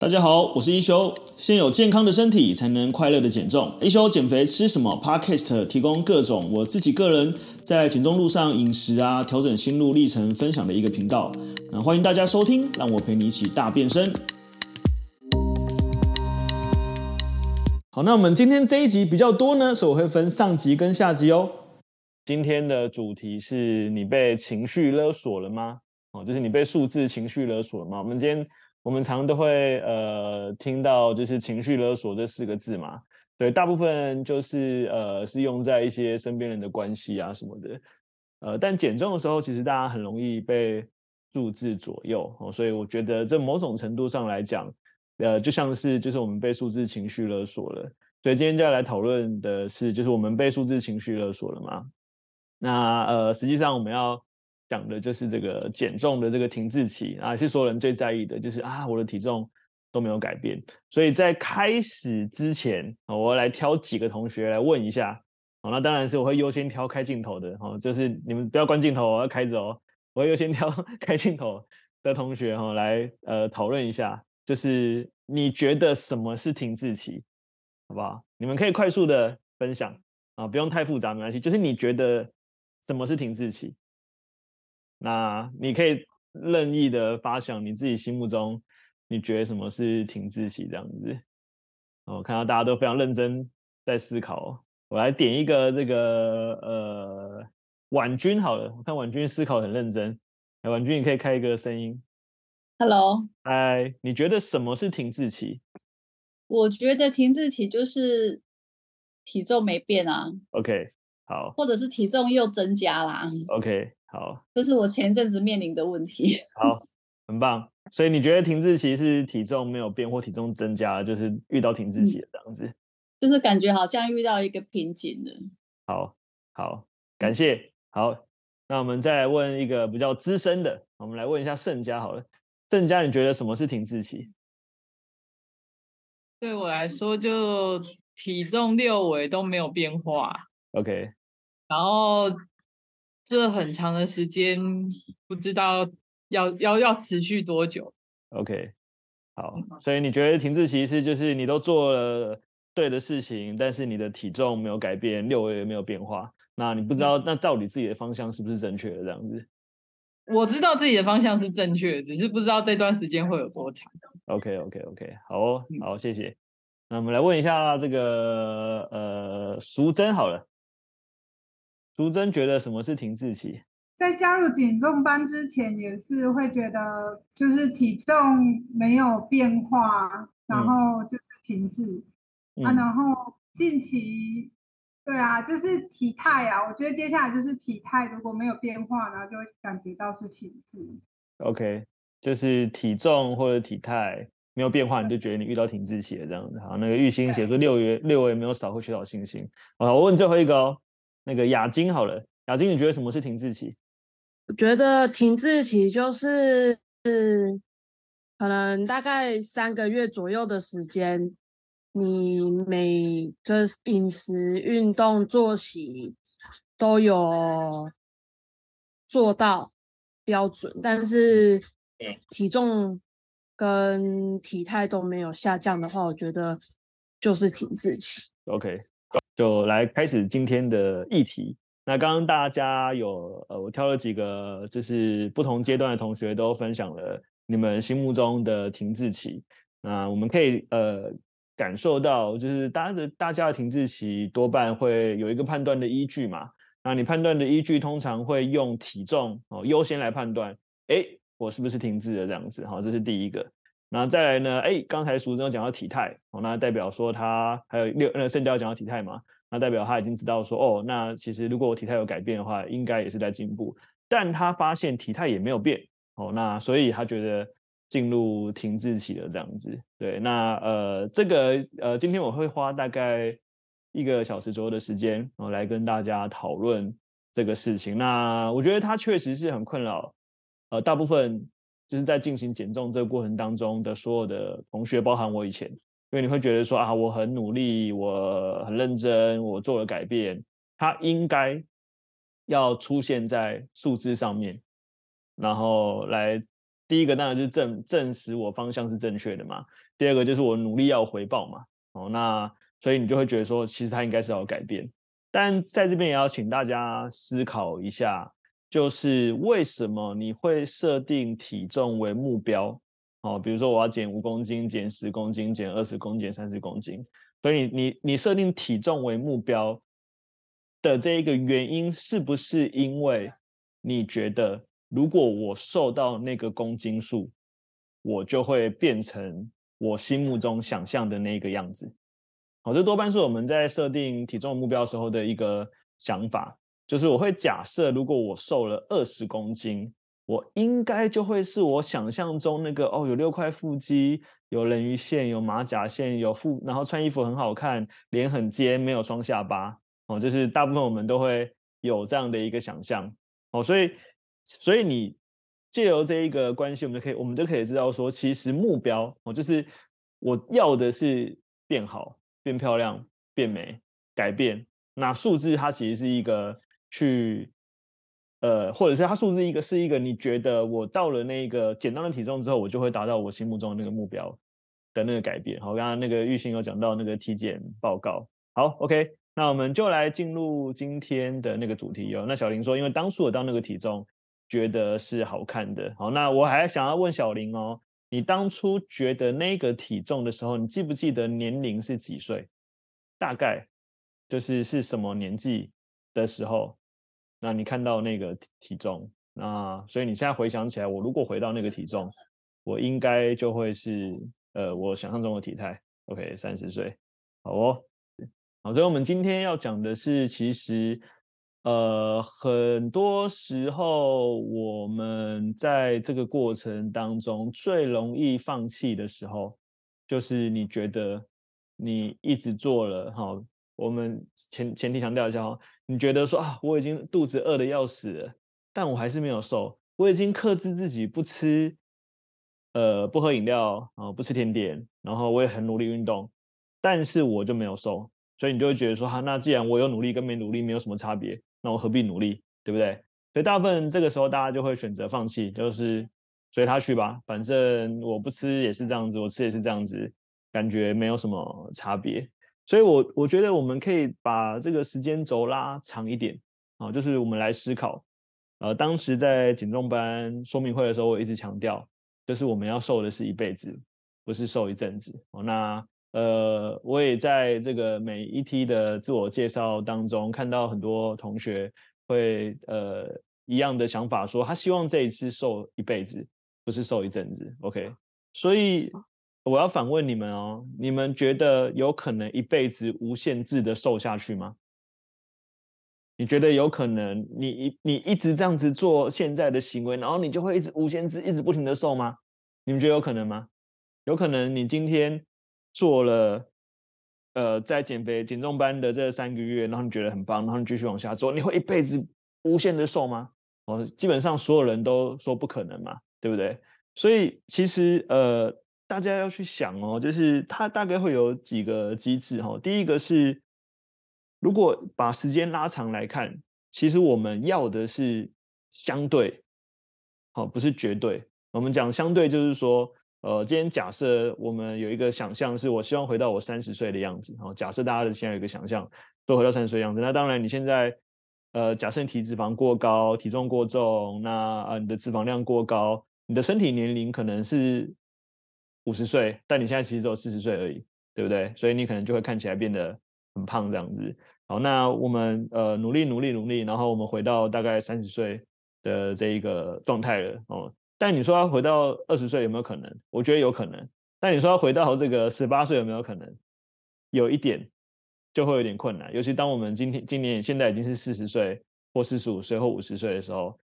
大家好，我是一休。先有健康的身体，才能快乐的减重。一休减肥吃什么？Podcast 提供各种我自己个人在减重路上饮食啊，调整心路历程分享的一个频道。那欢迎大家收听，让我陪你一起大变身。好，那我们今天这一集比较多呢，所以我会分上集跟下集哦。今天的主题是你被情绪勒索了吗？哦，就是你被数字情绪勒索了吗？我们今天。我们常都会呃听到就是情绪勒索这四个字嘛，对，大部分就是呃是用在一些身边人的关系啊什么的，呃，但减重的时候，其实大家很容易被数字左右，所以我觉得这某种程度上来讲，呃，就像是就是我们被数字情绪勒索了，所以今天就要来讨论的是，就是我们被数字情绪勒索了吗？那呃，实际上我们要。讲的就是这个减重的这个停滞期啊，是所有人最在意的，就是啊，我的体重都没有改变。所以在开始之前，我要来挑几个同学来问一下。好，那当然是我会优先挑开镜头的，哈，就是你们不要关镜头，我要开着哦。我会优先挑 开镜头的同学，哈，来呃讨论一下，就是你觉得什么是停滞期，好不好？你们可以快速的分享啊，不用太复杂，没关系。就是你觉得什么是停滞期？那你可以任意的发想你自己心目中，你觉得什么是停滞期这样子？我看到大家都非常认真在思考，我来点一个这个呃婉君好了，我看婉君思考很认真，哎，婉君你可以开一个声音。Hello，哎，你觉得什么是停滞期？我觉得停滞期就是体重没变啊。OK，好。或者是体重又增加啦。OK。好，这是我前阵子面临的问题。好，很棒。所以你觉得停滞期是体重没有变或体重增加，就是遇到停滞期的这样子？嗯，就是感觉好像遇到一个瓶颈了。好，好，感谢。好，那我们再来问一个比较资深的，我们来问一下盛家好了。盛家，你觉得什么是停滞期？对我来说，就体重六围都没有变化。OK，然后。这很长的时间，不知道要要要持续多久。OK，好，所以你觉得停滞期是就是你都做了对的事情，但是你的体重没有改变，六围也没有变化，那你不知道那照你自己的方向是不是正确的这样子？我知道自己的方向是正确的，只是不知道这段时间会有多长。OK OK OK，好哦，好，谢谢。那我们来问一下这个呃，淑珍好了。淑珍觉得什么是停滞期？在加入减重班之前，也是会觉得就是体重没有变化，然后就是停滞、嗯、啊。然后近期，对啊，就是体态啊。我觉得接下来就是体态如果没有变化，然后就会感觉到是停滞。OK，就是体重或者体态没有变化，你就觉得你遇到停滞期了这样子。好，那个玉兴写说六月六月没有少，会缺少信心。好，我问最后一个哦。那个雅晶好了，雅晶，你觉得什么是停滞期？我觉得停滞期就是是可能大概三个月左右的时间，你每个饮食、运动、作息都有做到标准，但是体重跟体态都没有下降的话，我觉得就是停滞期。OK。就来开始今天的议题。那刚刚大家有呃，我挑了几个，就是不同阶段的同学都分享了你们心目中的停滞期。那我们可以呃感受到，就是大家的大家的停滞期多半会有一个判断的依据嘛。那你判断的依据通常会用体重哦优先来判断，哎，我是不是停滞了这样子？好，这是第一个。然后再来呢？哎，刚才淑珍有讲到体态，哦，那代表说他还有六那盛嘉讲到体态嘛，那代表他已经知道说，哦，那其实如果我体态有改变的话，应该也是在进步。但他发现体态也没有变，哦，那所以他觉得进入停滞期了这样子。对，那呃，这个呃，今天我会花大概一个小时左右的时间，然后来跟大家讨论这个事情。那我觉得他确实是很困扰，呃，大部分。就是在进行减重这个过程当中的所有的同学，包含我以前，因为你会觉得说啊，我很努力，我很认真，我做了改变，它应该要出现在数字上面，然后来第一个当然就是证证实我方向是正确的嘛，第二个就是我努力要回报嘛。哦，那所以你就会觉得说，其实它应该是要改变。但在这边也要请大家思考一下，就是为什么你会设定体重为目标？哦，比如说我要减五公斤、减十公斤、减二十公斤、三十公斤，所以你你你设定体重为目标的这一个原因，是不是因为你觉得如果我瘦到那个公斤数，我就会变成我心目中想象的那个样子？好，这多半是我们在设定体重目标时候的一个想法，就是我会假设，如果我瘦了二十公斤，我应该就会是我想象中那个哦，有六块腹肌，有人鱼线，有马甲线，有腹，然后穿衣服很好看，脸很尖，没有双下巴。哦，就是大部分我们都会有这样的一个想象。哦，所以，所以你借由这一个关系，我们就可以，我们就可以知道说，其实目标哦，就是我要的是变好。变漂亮、变美、改变，那数字它其实是一个去，呃，或者是它数字一个是一个你觉得我到了那个简单的体重之后，我就会达到我心目中的那个目标的那个改变。好，刚刚那个玉兴有讲到那个体检报告。好，OK，那我们就来进入今天的那个主题哦。那小林说，因为当初我到那个体重，觉得是好看的。好，那我还想要问小林哦。你当初觉得那个体重的时候，你记不记得年龄是几岁？大概就是是什么年纪的时候？那你看到那个体重，那所以你现在回想起来，我如果回到那个体重，我应该就会是呃我想象中的体态。OK，三十岁，好哦。好，所以我们今天要讲的是，其实。呃，很多时候我们在这个过程当中最容易放弃的时候，就是你觉得你一直做了哈，我们前前提强调一下哦，你觉得说啊，我已经肚子饿得要死了，但我还是没有瘦，我已经克制自己不吃，呃，不喝饮料啊，不吃甜点，然后我也很努力运动，但是我就没有瘦，所以你就会觉得说哈，那既然我有努力跟没努力没有什么差别。那我何必努力，对不对？所以大部分这个时候大家就会选择放弃，就是随他去吧，反正我不吃也是这样子，我吃也是这样子，感觉没有什么差别。所以我，我我觉得我们可以把这个时间轴拉长一点啊，就是我们来思考。呃，当时在减重班说明会的时候，我一直强调，就是我们要瘦的是一辈子，不是瘦一阵子。那。呃，我也在这个每一梯的自我介绍当中看到很多同学会呃一样的想法，说他希望这一次瘦一辈子，不是瘦一阵子。OK，所以我要反问你们哦，你们觉得有可能一辈子无限制的瘦下去吗？你觉得有可能你一你一直这样子做现在的行为，然后你就会一直无限制，一直不停的瘦吗？你们觉得有可能吗？有可能你今天。做了，呃，在减肥减重班的这三个月，然后你觉得很棒，然后你继续往下做，你会一辈子无限的瘦吗？哦，基本上所有人都说不可能嘛，对不对？所以其实呃，大家要去想哦，就是它大概会有几个机制哈。第一个是，如果把时间拉长来看，其实我们要的是相对，好，不是绝对。我们讲相对，就是说。呃，今天假设我们有一个想象，是我希望回到我三十岁的样子。哦，假设大家的现在有一个想象，都回到三十岁的样子。那当然，你现在，呃，假设你体脂肪过高，体重过重，那呃，你的脂肪量过高，你的身体年龄可能是五十岁，但你现在其实只有四十岁而已，对不对？所以你可能就会看起来变得很胖这样子。好，那我们呃努力努力努力，然后我们回到大概三十岁的这一个状态了，哦。但你说要回到二十岁有没有可能？我觉得有可能。但你说要回到这个十八岁有没有可能？有一点就会有点困难。尤其当我们今天今年现在已经是四十岁或四十五岁或五十岁的时候，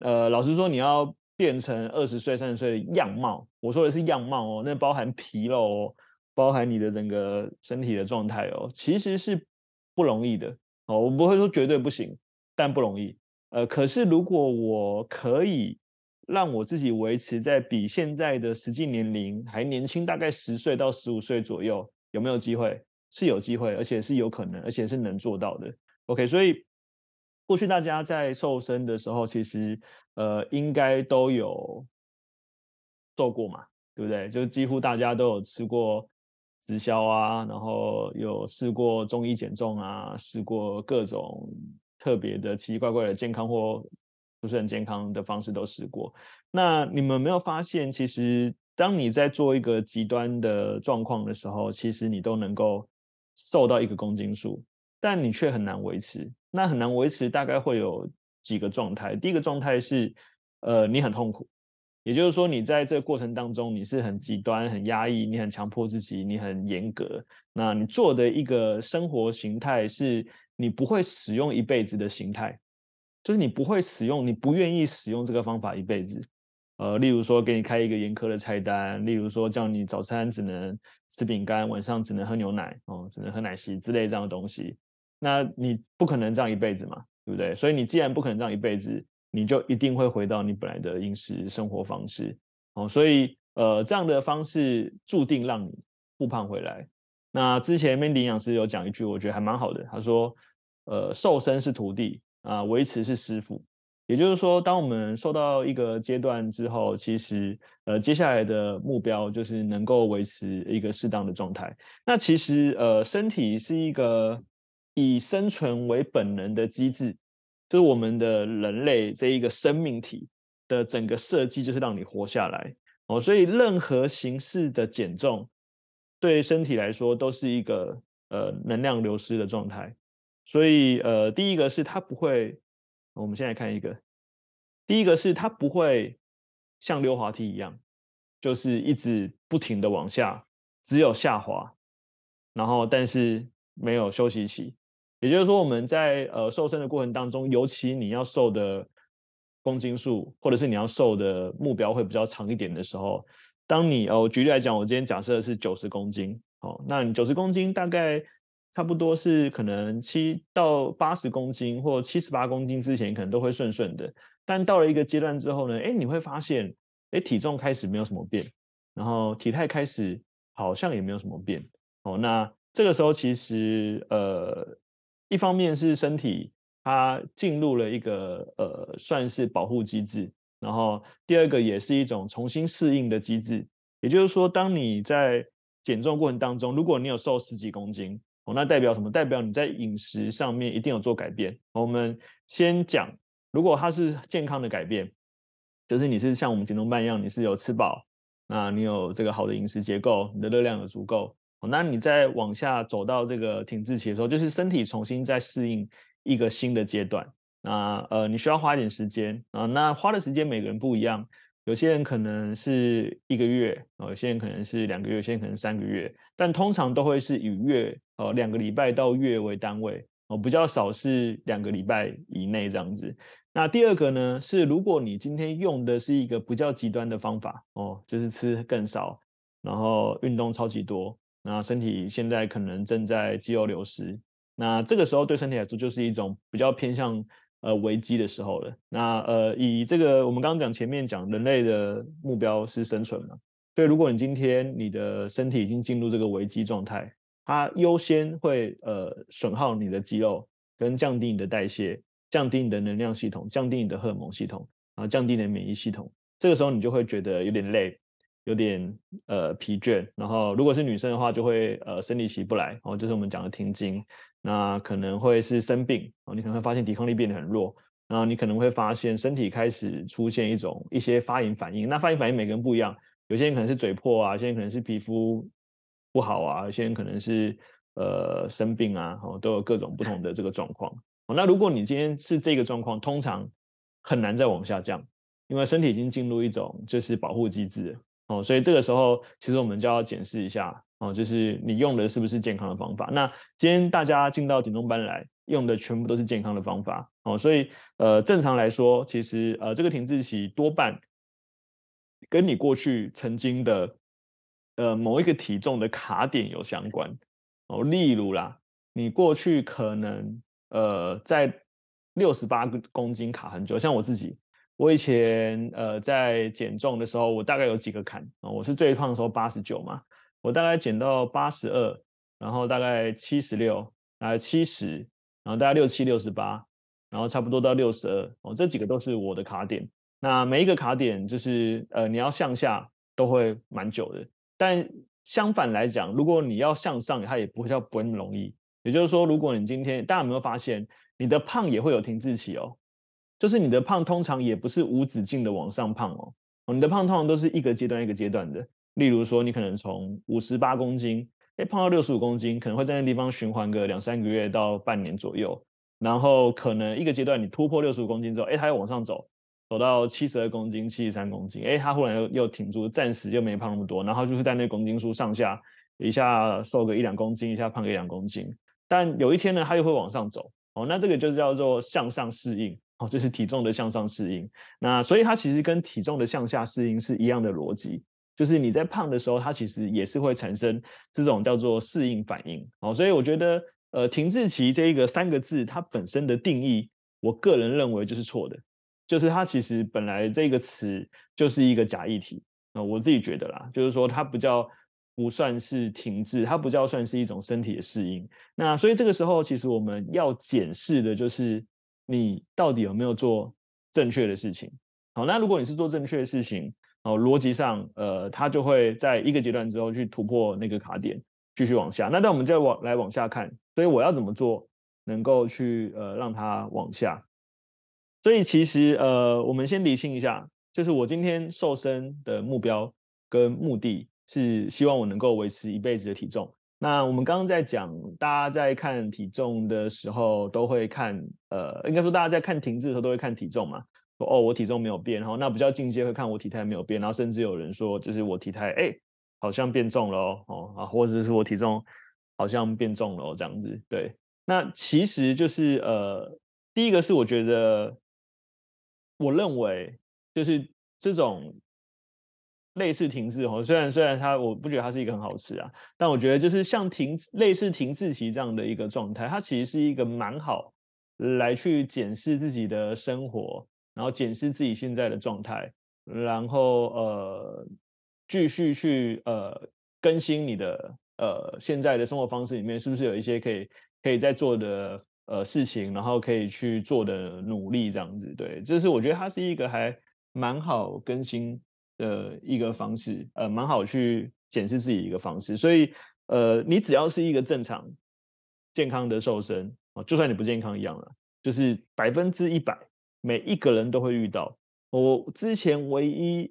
呃，老实说，你要变成二十岁、三十岁的样貌，我说的是样貌哦，那包含皮肉哦，包含你的整个身体的状态哦，其实是不容易的哦。我不会说绝对不行，但不容易。呃，可是如果我可以。让我自己维持在比现在的实际年龄还年轻，大概十岁到十五岁左右，有没有机会？是有机会，而且是有可能，而且是能做到的。OK，所以过去大家在瘦身的时候，其实呃应该都有瘦过嘛，对不对？就几乎大家都有吃过直销啊，然后有试过中医减重啊，试过各种特别的奇奇怪怪的健康或不是很健康的方式都试过。那你们没有发现，其实当你在做一个极端的状况的时候，其实你都能够瘦到一个公斤数，但你却很难维持。那很难维持，大概会有几个状态。第一个状态是，呃，你很痛苦，也就是说，你在这个过程当中，你是很极端、很压抑，你很强迫自己，你很严格。那你做的一个生活形态，是你不会使用一辈子的形态，就是你不会使用，你不愿意使用这个方法一辈子。呃，例如说，给你开一个严苛的菜单，例如说，叫你早餐只能吃饼干，晚上只能喝牛奶，哦，只能喝奶昔之类这样的东西。那你不可能这样一辈子嘛，对不对？所以你既然不可能这样一辈子，你就一定会回到你本来的饮食生活方式哦。所以呃，这样的方式注定让你复胖回来。那之前 Mandy 营养师有讲一句，我觉得还蛮好的。他说，呃，瘦身是徒弟啊，维持是师傅。也就是说，当我们瘦到一个阶段之后，其实呃，接下来的目标就是能够维持一个适当的状态。那其实呃，身体是一个。以生存为本能的机制，就是我们的人类这一个生命体的整个设计，就是让你活下来哦。所以任何形式的减重，对身体来说都是一个呃能量流失的状态。所以呃，第一个是它不会，我们现在看一个，第一个是它不会像溜滑梯一样，就是一直不停的往下，只有下滑，然后但是没有休息期。也就是说，我们在呃瘦身的过程当中，尤其你要瘦的公斤数，或者是你要瘦的目标会比较长一点的时候，当你哦，举例来讲，我今天假设是九十公斤，哦，那你九十公斤大概差不多是可能七到八十公斤或七十八公斤之前可能都会顺顺的，但到了一个阶段之后呢，哎，你会发现，哎，体重开始没有什么变，然后体态开始好像也没有什么变，哦，那这个时候其实呃。一方面是身体它进入了一个呃算是保护机制，然后第二个也是一种重新适应的机制。也就是说，当你在减重过程当中，如果你有瘦十几公斤，哦，那代表什么？代表你在饮食上面一定有做改变。我们先讲，如果它是健康的改变，就是你是像我们减重班一样，你是有吃饱，那你有这个好的饮食结构，你的热量有足够。那你再往下走到这个停滞期的时候，就是身体重新再适应一个新的阶段。那呃，你需要花一点时间啊。那花的时间每个人不一样，有些人可能是一个月，有些人可能是两个月，有些人可能三个月，但通常都会是以月呃两个礼拜到月为单位哦，比较少是两个礼拜以内这样子。那第二个呢，是如果你今天用的是一个比较极端的方法哦，就是吃更少，然后运动超级多。那身体现在可能正在肌肉流失，那这个时候对身体来说就是一种比较偏向呃危机的时候了。那呃以这个我们刚刚讲前面讲人类的目标是生存嘛，所以如果你今天你的身体已经进入这个危机状态，它优先会呃损耗你的肌肉，跟降低你的代谢，降低你的能量系统，降低你的荷尔蒙系统，然后降低你的免疫系统，这个时候你就会觉得有点累。有点呃疲倦，然后如果是女生的话，就会呃生理期不来，哦，就是我们讲的停经，那可能会是生病，哦，你可能会发现抵抗力变得很弱，然后你可能会发现身体开始出现一种一些发炎反应，那发炎反应每个人不一样，有些人可能是嘴破啊，有些人可能是皮肤不好啊，有些人可能是呃生病啊，哦，都有各种不同的这个状况，哦，那如果你今天是这个状况，通常很难再往下降，因为身体已经进入一种就是保护机制。哦，所以这个时候其实我们就要检视一下哦，就是你用的是不是健康的方法。那今天大家进到减重班来，用的全部都是健康的方法哦，所以呃正常来说，其实呃这个停滞期多半跟你过去曾经的呃某一个体重的卡点有相关哦。例如啦，你过去可能呃在六十八公斤卡很久，像我自己。我以前呃在减重的时候，我大概有几个坎啊。我是最胖的时候八十九嘛，我大概减到八十二，然后大概七十六，大概七十，然后大概六七六十八，然后差不多到六十二哦。这几个都是我的卡点。那每一个卡点就是呃你要向下都会蛮久的。但相反来讲，如果你要向上，它也不会叫不会那么容易。也就是说，如果你今天大家有没有发现，你的胖也会有停滞期哦，就是你的胖通常也不是无止境的往上胖哦，你的胖通常都是一个阶段一个阶段的。例如说，你可能从五十八公斤，哎，胖到六十五公斤，可能会在那地方循环个两三个月到半年左右，然后可能一个阶段你突破六十五公斤之后，哎，它又往上走，走到七十二公斤、七十三公斤，哎，它忽然又又停住，暂时又没胖那么多，然后就是在那公斤数上下，一下瘦个一两公斤，一下胖个一两公斤，但有一天呢，它又会往上走，哦，那这个就叫做向上适应，哦，就是体重的向上适应，那所以它其实跟体重的向下适应是一样的逻辑。就是你在胖的时候，它其实也是会产生这种叫做适应反应，哦，所以我觉得，呃，停滞期这一个三个字，它本身的定义，我个人认为就是错的，就是它其实本来这个词就是一个假议题，啊，我自己觉得啦，就是说它不叫不算是停滞，它不叫算是一种身体的适应，那所以这个时候，其实我们要检视的就是你到底有没有做正确的事情，好，那如果你是做正确的事情。哦，逻辑上，呃，它就会在一个阶段之后去突破那个卡点，继续往下。那那我们再往来往下看，所以我要怎么做能够去呃让它往下？所以其实呃，我们先理清一下，就是我今天瘦身的目标跟目的是希望我能够维持一辈子的体重。那我们刚刚在讲，大家在看体重的时候都会看，呃，应该说大家在看停滞的时候都会看体重嘛。哦，我体重没有变，然后那比较进阶会看我体态没有变，然后甚至有人说，就是我体态哎好像变重了哦，啊，或者是我体重好像变重了，这样子。对，那其实就是呃，第一个是我觉得，我认为就是这种类似停滞哦，虽然虽然它我不觉得它是一个很好吃啊，但我觉得就是像停类似停滞期这样的一个状态，它其实是一个蛮好来去检视自己的生活。然后检视自己现在的状态，然后呃继续去呃更新你的呃现在的生活方式里面是不是有一些可以可以在做的呃事情，然后可以去做的努力这样子，对，这是我觉得它是一个还蛮好更新的一个方式，呃，蛮好去检视自己一个方式。所以呃，你只要是一个正常健康的瘦身啊，就算你不健康一样了，就是百分之一百。每一个人都会遇到。我之前唯一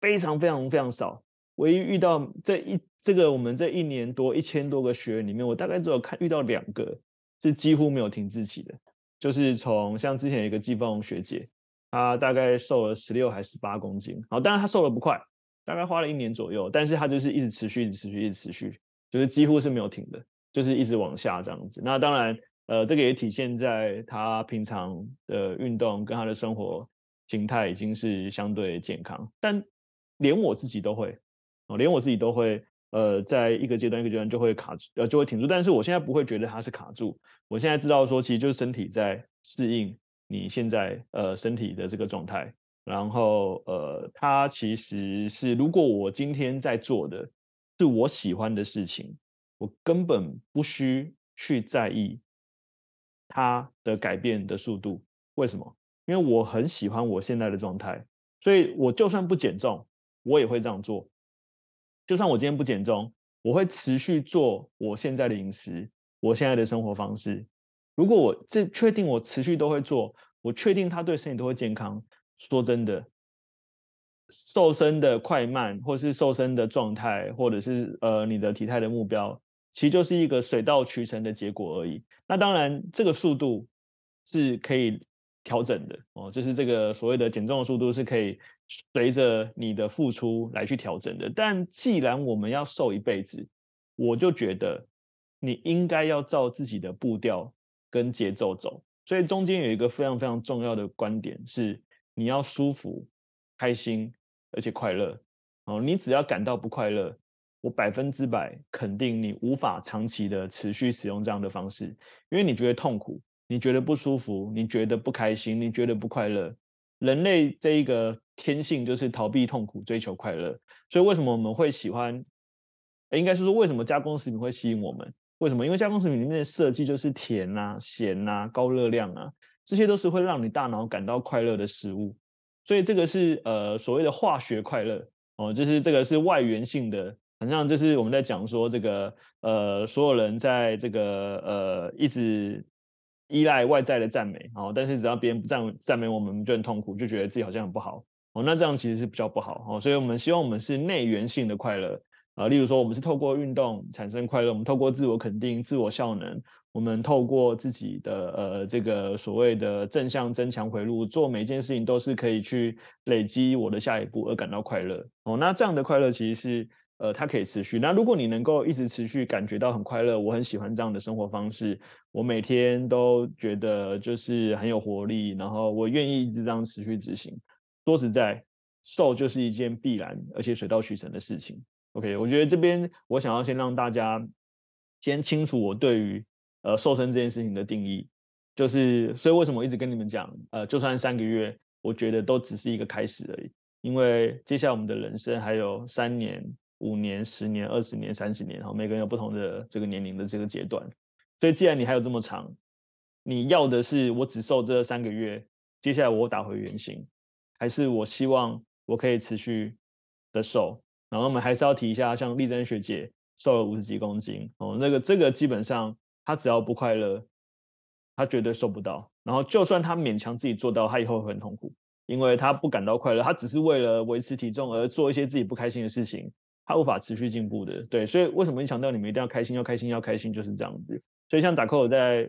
非常非常非常少，唯一遇到这一这个我们这一年多一千多个学员里面，我大概只有看遇到两个是几乎没有停滞期的，就是从像之前一个季凤学姐，他大概瘦了十六还是十八公斤，好，当然他瘦的不快，大概花了一年左右，但是他就是一直持续，一直持续，一直持续，就是几乎是没有停的，就是一直往下这样子。那当然。呃，这个也体现在他平常的运动跟他的生活形态已经是相对健康，但连我自己都会，哦，连我自己都会，呃，在一个阶段一个阶段就会卡住，呃，就会停住。但是我现在不会觉得它是卡住，我现在知道说，其实就是身体在适应你现在呃身体的这个状态，然后呃，它其实是如果我今天在做的是我喜欢的事情，我根本不需去在意。它的改变的速度，为什么？因为我很喜欢我现在的状态，所以我就算不减重，我也会这样做。就算我今天不减重，我会持续做我现在的饮食，我现在的生活方式。如果我这确定我持续都会做，我确定它对身体都会健康。说真的，瘦身的快慢，或是瘦身的状态，或者是呃你的体态的目标。其实就是一个水到渠成的结果而已。那当然，这个速度是可以调整的哦，就是这个所谓的减重的速度是可以随着你的付出来去调整的。但既然我们要瘦一辈子，我就觉得你应该要照自己的步调跟节奏走。所以中间有一个非常非常重要的观点是，你要舒服、开心而且快乐哦。你只要感到不快乐，我百分之百肯定你无法长期的持续使用这样的方式，因为你觉得痛苦，你觉得不舒服，你觉得不开心，你觉得不快乐。人类这一个天性就是逃避痛苦，追求快乐。所以为什么我们会喜欢？应该是说为什么加工食品会吸引我们？为什么？因为加工食品里面的设计就是甜啊、咸啊、高热量啊，这些都是会让你大脑感到快乐的食物。所以这个是呃所谓的化学快乐。哦，就是这个是外源性的，好像就是我们在讲说这个呃，所有人在这个呃一直依赖外在的赞美，哦，但是只要别人不赞赞美我们，就很痛苦，就觉得自己好像很不好，哦，那这样其实是比较不好，哦，所以我们希望我们是内源性的快乐。啊，例如说，我们是透过运动产生快乐，我们透过自我肯定、自我效能，我们透过自己的呃这个所谓的正向增强回路，做每件事情都是可以去累积我的下一步而感到快乐。哦，那这样的快乐其实是呃它可以持续。那如果你能够一直持续感觉到很快乐，我很喜欢这样的生活方式，我每天都觉得就是很有活力，然后我愿意一直这样持续执行。说实在，瘦就是一件必然而且水到渠成的事情。OK，我觉得这边我想要先让大家先清楚我对于呃瘦身这件事情的定义，就是所以为什么我一直跟你们讲，呃，就算三个月，我觉得都只是一个开始而已，因为接下来我们的人生还有三年、五年、十年、二十年、三十年，然后，每个人有不同的这个年龄的这个阶段，所以既然你还有这么长，你要的是我只瘦这三个月，接下来我打回原形，还是我希望我可以持续的瘦？然后我们还是要提一下，像丽珍学姐瘦了五十几公斤哦，那个这个基本上她只要不快乐，她绝对瘦不到。然后就算她勉强自己做到，她以后会很痛苦，因为她不感到快乐，她只是为了维持体重而做一些自己不开心的事情，她无法持续进步的。对，所以为什么你强调你们一定要开心，要开心，要开心，就是这样子。所以像达寇在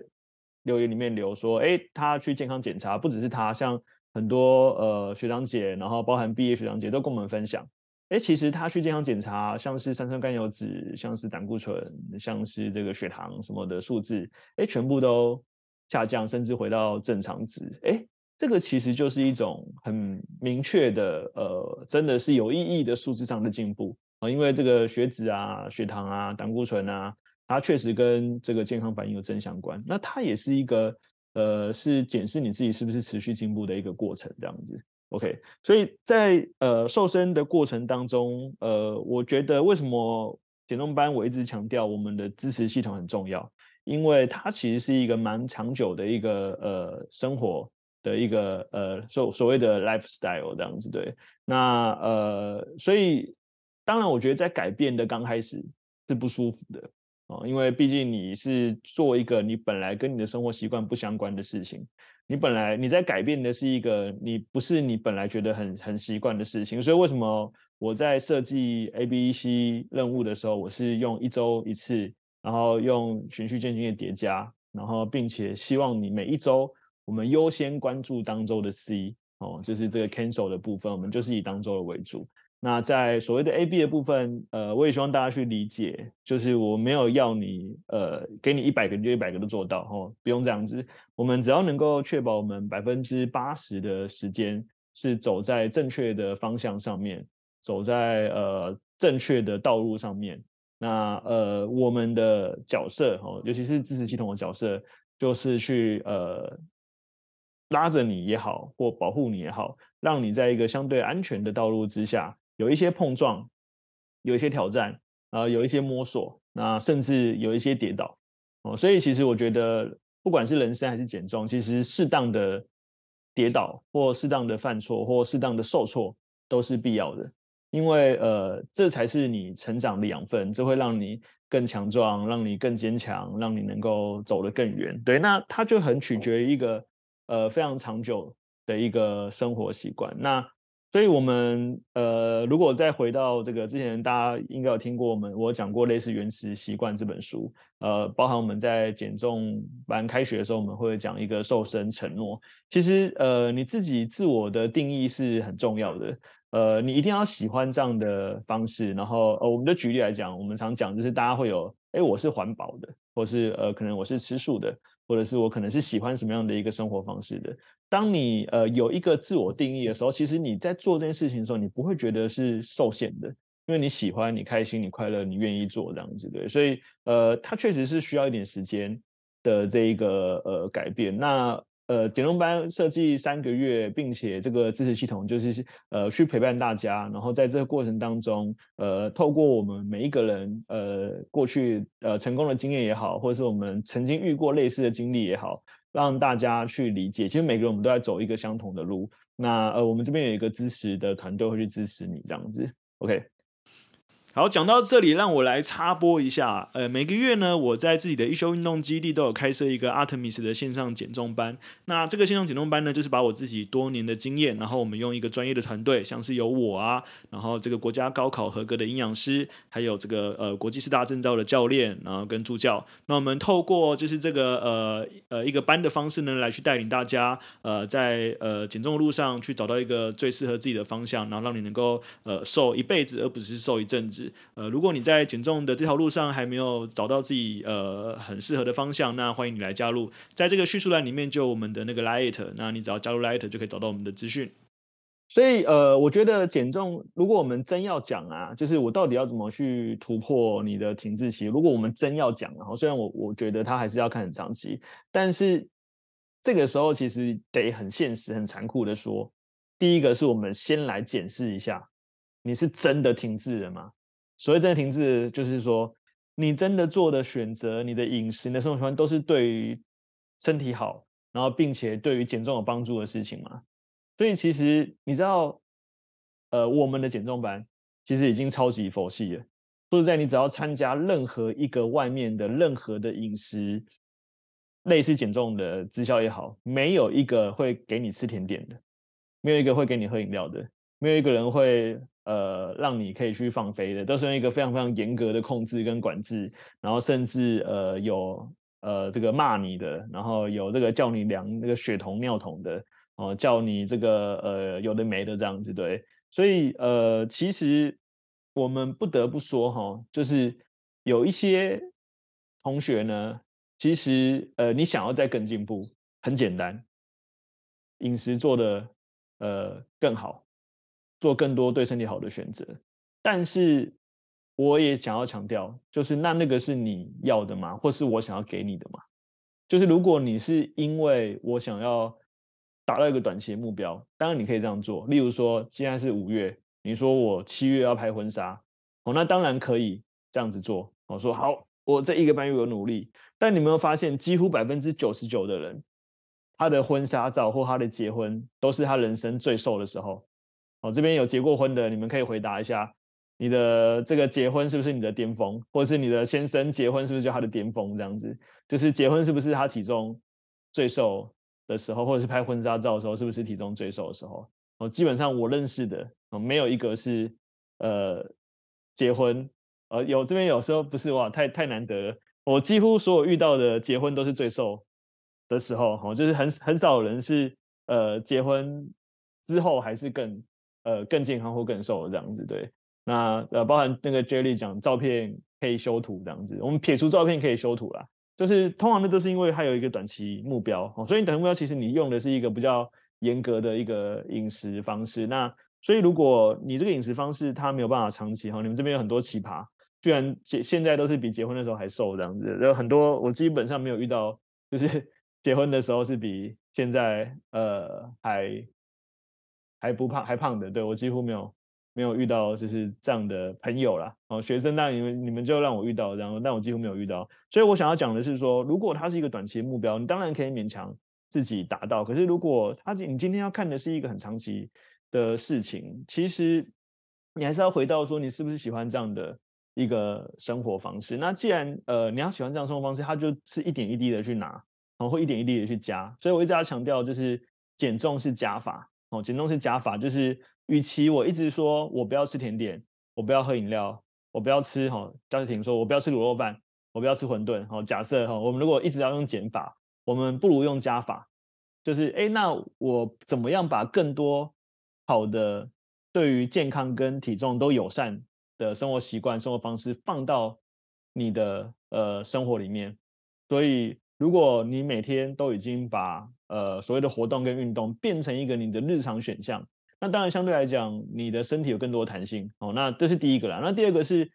留言里面留说，哎，他去健康检查，不只是他，像很多呃学长姐，然后包含毕业学长姐都跟我们分享。哎，其实他去健康检查，像是三酸甘油酯，像是胆固醇，像是这个血糖什么的数字，哎，全部都下降，甚至回到正常值。哎，这个其实就是一种很明确的，呃，真的是有意义的数字上的进步啊。因为这个血脂啊、血糖啊、胆固醇啊，它确实跟这个健康反应有正相关。那它也是一个，呃，是检视你自己是不是持续进步的一个过程，这样子。OK，所以在呃瘦身的过程当中，呃，我觉得为什么减重班我一直强调我们的支持系统很重要，因为它其实是一个蛮长久的一个呃生活的一个呃所所谓的 lifestyle 这样子对。那呃，所以当然我觉得在改变的刚开始是不舒服的哦，因为毕竟你是做一个你本来跟你的生活习惯不相关的事情。你本来你在改变的是一个你不是你本来觉得很很习惯的事情，所以为什么我在设计 A B C 任务的时候，我是用一周一次，然后用循序渐进的叠加，然后并且希望你每一周我们优先关注当周的 C 哦，就是这个 cancel 的部分，我们就是以当周的为主。那在所谓的 A B 的部分，呃，我也希望大家去理解，就是我没有要你，呃，给你一百个你就一百个都做到，哦，不用这样子。我们只要能够确保我们百分之八十的时间是走在正确的方向上面，走在呃正确的道路上面，那呃我们的角色，哦，尤其是支持系统的角色，就是去呃拉着你也好，或保护你也好，让你在一个相对安全的道路之下。有一些碰撞，有一些挑战，啊、呃，有一些摸索，那甚至有一些跌倒，哦，所以其实我觉得，不管是人生还是减重，其实适当的跌倒或适当的犯错或适当的受挫都是必要的，因为呃，这才是你成长的养分，这会让你更强壮，让你更坚强，让你能够走得更远。对，那它就很取决于一个呃非常长久的一个生活习惯。那所以，我们呃，如果再回到这个之前，大家应该有听过我们我讲过类似《原始习惯》这本书，呃，包含我们在减重班开学的时候，我们会讲一个瘦身承诺。其实，呃，你自己自我的定义是很重要的，呃，你一定要喜欢这样的方式。然后，呃，我们就举例来讲，我们常讲就是大家会有，哎，我是环保的，或是呃，可能我是吃素的。或者是我可能是喜欢什么样的一个生活方式的。当你呃有一个自我定义的时候，其实你在做这件事情的时候，你不会觉得是受限的，因为你喜欢、你开心、你快乐、你愿意做这样子对。所以呃，它确实是需要一点时间的这一个呃改变。那呃，减重班设计三个月，并且这个支持系统就是呃去陪伴大家，然后在这个过程当中，呃，透过我们每一个人呃过去呃成功的经验也好，或者是我们曾经遇过类似的经历也好，让大家去理解，其实每个人我们都在走一个相同的路。那呃，我们这边有一个支持的团队会去支持你这样子。OK。好，讲到这里，让我来插播一下。呃，每个月呢，我在自己的一休运动基地都有开设一个 Artemis 的线上减重班。那这个线上减重班呢，就是把我自己多年的经验，然后我们用一个专业的团队，像是有我啊，然后这个国家高考合格的营养师，还有这个呃国际四大证照的教练，然后跟助教。那我们透过就是这个呃呃一个班的方式呢，来去带领大家呃在呃减重的路上去找到一个最适合自己的方向，然后让你能够呃瘦一辈子，而不是瘦一阵子。呃，如果你在减重的这条路上还没有找到自己呃很适合的方向，那欢迎你来加入，在这个叙述栏里面就有我们的那个 Light，那你只要加入 Light 就可以找到我们的资讯。所以呃，我觉得减重，如果我们真要讲啊，就是我到底要怎么去突破你的停滞期？如果我们真要讲，然后虽然我我觉得它还是要看很长期，但是这个时候其实得很现实、很残酷的说，第一个是我们先来检视一下，你是真的停滞了吗？所谓真的停滞，就是说你真的做的选择，你的饮食、你的生活习惯都是对于身体好，然后并且对于减重有帮助的事情嘛。所以其实你知道，呃，我们的减重班其实已经超级佛系了。说实在，你只要参加任何一个外面的任何的饮食，类似减重的直销也好，没有一个会给你吃甜点的，没有一个会给你喝饮料的，没有一个人会。呃，让你可以去放飞的，都是用一个非常非常严格的控制跟管制，然后甚至呃有呃这个骂你的，然后有这个叫你量那个血酮尿酮的，哦、呃，叫你这个呃有的没的这样子，对，所以呃其实我们不得不说哈，就是有一些同学呢，其实呃你想要再更进步，很简单，饮食做得呃更好。做更多对身体好的选择，但是我也想要强调，就是那那个是你要的吗？或是我想要给你的吗？就是如果你是因为我想要达到一个短期的目标，当然你可以这样做。例如说，现在是五月，你说我七月要拍婚纱，哦，那当然可以这样子做。我说好，我这一个半月有努力，但你没有发现，几乎百分之九十九的人，他的婚纱照或他的结婚，都是他人生最瘦的时候。哦，这边有结过婚的，你们可以回答一下，你的这个结婚是不是你的巅峰，或者是你的先生结婚是不是就他的巅峰？这样子，就是结婚是不是他体重最瘦的时候，或者是拍婚纱照的时候，是不是体重最瘦的时候？哦，基本上我认识的哦，没有一个是呃结婚，呃有这边有时候不是哇，太太难得了，我几乎所有遇到的结婚都是最瘦的时候，哦，就是很很少人是呃结婚之后还是更。呃，更健康或更瘦这样子，对。那呃，包含那个 Jelly 讲照片可以修图这样子，我们撇除照片可以修图啦，就是通常呢都是因为它有一个短期目标哦，所以短期目标其实你用的是一个比较严格的一个饮食方式。那所以如果你这个饮食方式它没有办法长期哈，你们这边有很多奇葩，居然结现在都是比结婚的时候还瘦这样子，有很多我基本上没有遇到，就是 结婚的时候是比现在呃还。还不胖还胖的，对，我几乎没有没有遇到就是这样的朋友啦。哦，学生当然你们你们就让我遇到这样，但我几乎没有遇到。所以我想要讲的是说，如果它是一个短期目标，你当然可以勉强自己达到。可是如果他你今天要看的是一个很长期的事情，其实你还是要回到说，你是不是喜欢这样的一个生活方式？那既然呃你要喜欢这样生活方式，它就是一点一滴的去拿，然后一点一滴的去加。所以我一直要强调，就是减重是加法。哦，减重是加法，就是与其我一直说我不要吃甜点，我不要喝饮料，我不要吃哈，张志婷说我不要吃卤肉饭，我不要吃馄饨。好，假设哈，我们如果一直要用减法，我们不如用加法，就是哎，那我怎么样把更多好的对于健康跟体重都友善的生活习惯、生活方式放到你的呃生活里面？所以如果你每天都已经把呃，所谓的活动跟运动变成一个你的日常选项，那当然相对来讲，你的身体有更多的弹性哦。那这是第一个啦。那第二个是，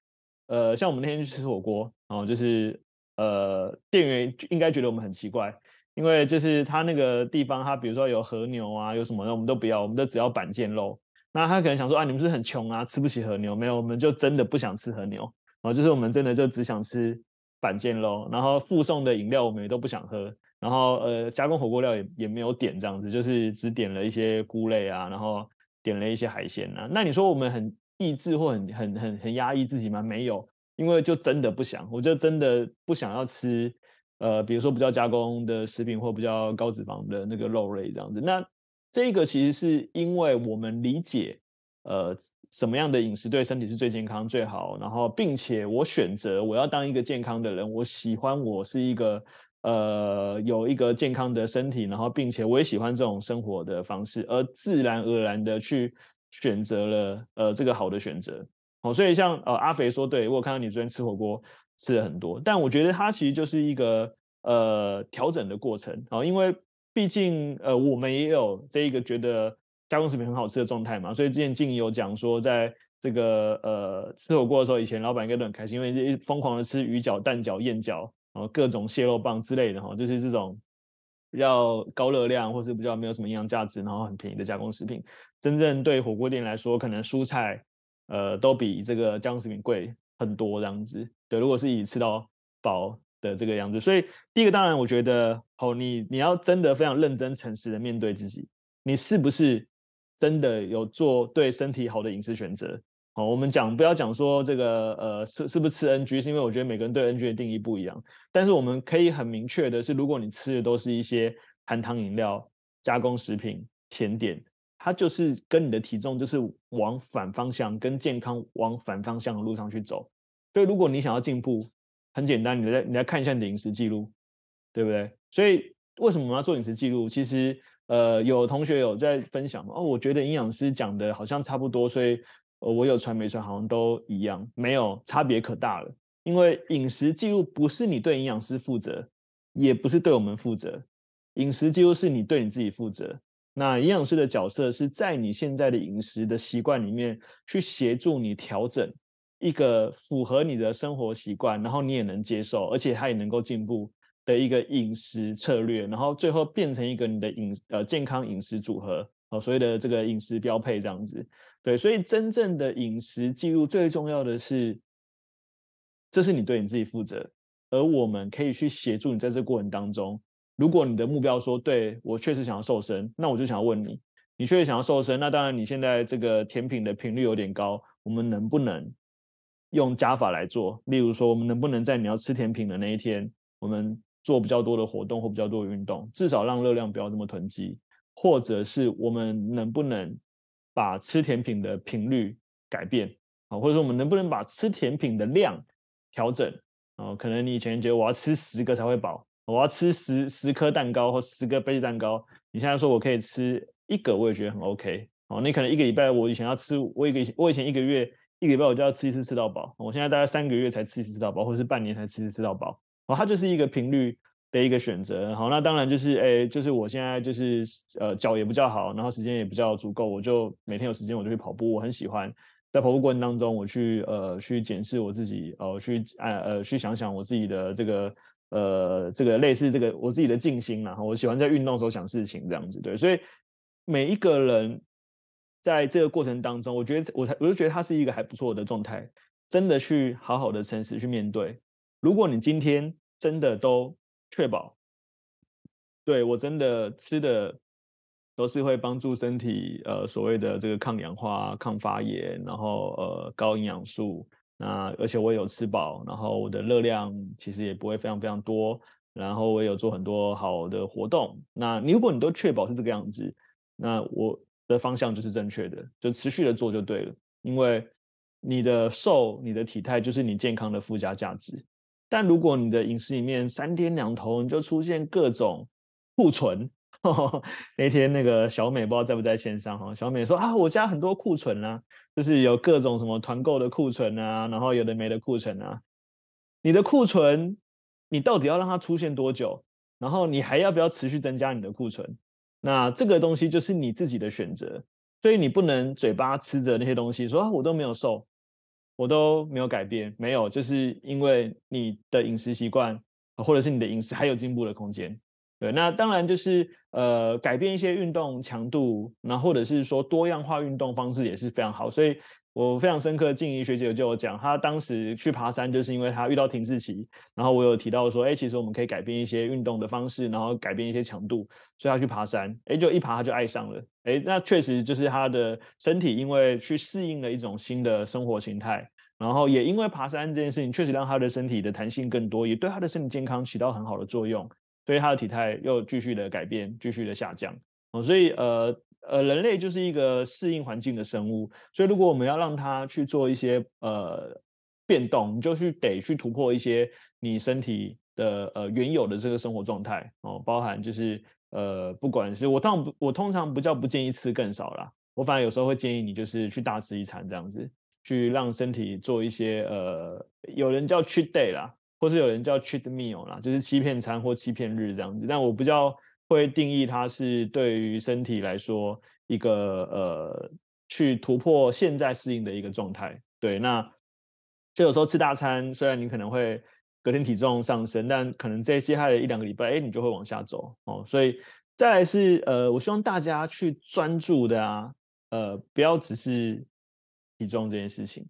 呃，像我们那天去吃火锅哦，就是呃，店员应该觉得我们很奇怪，因为就是他那个地方，他比如说有和牛啊，有什么的，我们都不要，我们都只要板腱肉。那他可能想说啊，你们是很穷啊，吃不起和牛？没有，我们就真的不想吃和牛哦，就是我们真的就只想吃板腱肉，然后附送的饮料我们也都不想喝。然后呃，加工火锅料也也没有点这样子，就是只点了一些菇类啊，然后点了一些海鲜啊。那你说我们很抑制或很很很很压抑自己吗？没有，因为就真的不想，我就真的不想要吃，呃，比如说比较加工的食品或比较高脂肪的那个肉类这样子。那这个其实是因为我们理解，呃，什么样的饮食对身体是最健康最好，然后并且我选择我要当一个健康的人，我喜欢我是一个。呃，有一个健康的身体，然后并且我也喜欢这种生活的方式，而自然而然的去选择了呃这个好的选择。哦，所以像呃阿肥说，对，我有看到你昨天吃火锅吃了很多，但我觉得它其实就是一个呃调整的过程啊，因为毕竟呃我们也有这一个觉得加工食品很好吃的状态嘛，所以之前静怡有讲说，在这个呃吃火锅的时候，以前老板应该都很开心，因为疯狂的吃鱼饺、蛋饺、燕饺。哦，各种蟹肉棒之类的哈，就是这种比较高热量或是比较没有什么营养价值，然后很便宜的加工食品。真正对火锅店来说，可能蔬菜呃都比这个加工食品贵很多这样子。对，如果是以吃到饱的这个样子，所以第一个当然我觉得，哦，你你要真的非常认真诚实的面对自己，你是不是真的有做对身体好的饮食选择？好，我们讲不要讲说这个呃是是不是吃 NG，是因为我觉得每个人对 NG 的定义不一样。但是我们可以很明确的是，如果你吃的都是一些含糖饮料、加工食品、甜点，它就是跟你的体重就是往反方向，跟健康往反方向的路上去走。所以如果你想要进步，很简单，你来你来看一下你的饮食记录，对不对？所以为什么我们要做饮食记录？其实呃有同学有在分享哦，我觉得营养师讲的好像差不多，所以。我有传没传，好像都一样，没有差别可大了。因为饮食记录不是你对营养师负责，也不是对我们负责。饮食记录是你对你自己负责。那营养师的角色是在你现在的饮食的习惯里面去协助你调整一个符合你的生活习惯，然后你也能接受，而且它也能够进步的一个饮食策略，然后最后变成一个你的饮呃健康饮食组合。哦，所谓的这个饮食标配这样子，对，所以真正的饮食记录最重要的是，这是你对你自己负责，而我们可以去协助你在这过程当中。如果你的目标说，对，我确实想要瘦身，那我就想要问你，你确实想要瘦身，那当然你现在这个甜品的频率有点高，我们能不能用加法来做？例如说，我们能不能在你要吃甜品的那一天，我们做比较多的活动或比较多的运动，至少让热量不要这么囤积。或者是我们能不能把吃甜品的频率改变啊？或者说我们能不能把吃甜品的量调整啊？可能你以前觉得我要吃十个才会饱，我要吃十十颗蛋糕或十个杯子蛋糕，你现在说我可以吃一个，我也觉得很 OK。哦，你可能一个礼拜我以前要吃，我一个我以前一个月一个礼拜我就要吃一次吃到饱，我现在大概三个月才吃一次吃到饱，或者是半年才吃一次吃到饱。哦，它就是一个频率的一个选择，好，那当然就是，哎、就是我现在就是，呃，脚也比较好，然后时间也比较足够，我就每天有时间我就去跑步，我很喜欢。在跑步过程当中，我去，呃，去检视我自己，呃，去，呃，呃，去想想我自己的这个，呃，这个类似这个我自己的静心，然后我喜欢在运动的时候想事情这样子，对，所以每一个人在这个过程当中，我觉得我才我就觉得他是一个还不错的状态，真的去好好的诚实去面对，如果你今天真的都确保，对，我真的吃的都是会帮助身体，呃，所谓的这个抗氧化、抗发炎，然后呃高营养素，那而且我也有吃饱，然后我的热量其实也不会非常非常多，然后我也有做很多好的活动。那你如果你都确保是这个样子，那我的方向就是正确的，就持续的做就对了，因为你的瘦，你的体态就是你健康的附加价值。但如果你的饮食里面三天两头你就出现各种库存，呵呵，那天那个小美不知道在不在线上哈？小美说啊，我家很多库存啊，就是有各种什么团购的库存啊，然后有的没的库存啊。你的库存，你到底要让它出现多久？然后你还要不要持续增加你的库存？那这个东西就是你自己的选择，所以你不能嘴巴吃着那些东西说啊，我都没有瘦。我都没有改变，没有，就是因为你的饮食习惯，或者是你的饮食还有进步的空间。对，那当然就是呃改变一些运动强度，那或者是说多样化运动方式也是非常好。所以我非常深刻，静怡学姐有就有讲，她当时去爬山，就是因为她遇到停滞期，然后我有提到说，哎，其实我们可以改变一些运动的方式，然后改变一些强度，所以她去爬山，哎，就一爬她就爱上了，哎，那确实就是她的身体因为去适应了一种新的生活形态，然后也因为爬山这件事情，确实让她的身体的弹性更多，也对她的身体健康起到很好的作用，所以她的体态又继续的改变，继续的下降，哦，所以呃。呃，人类就是一个适应环境的生物，所以如果我们要让它去做一些呃变动，你就去得去突破一些你身体的呃原有的这个生活状态哦，包含就是呃，不管是我通我通常不叫不建议吃更少啦，我反而有时候会建议你就是去大吃一餐这样子，去让身体做一些呃，有人叫 cheat day 啦，或是有人叫 cheat meal 啦，就是欺骗餐或欺骗日这样子，但我不叫。会定义它是对于身体来说一个呃去突破现在适应的一个状态。对，那就有时候吃大餐，虽然你可能会隔天体重上升，但可能这接下来一两个礼拜，哎，你就会往下走哦。所以再来是呃，我希望大家去专注的啊，呃，不要只是体重这件事情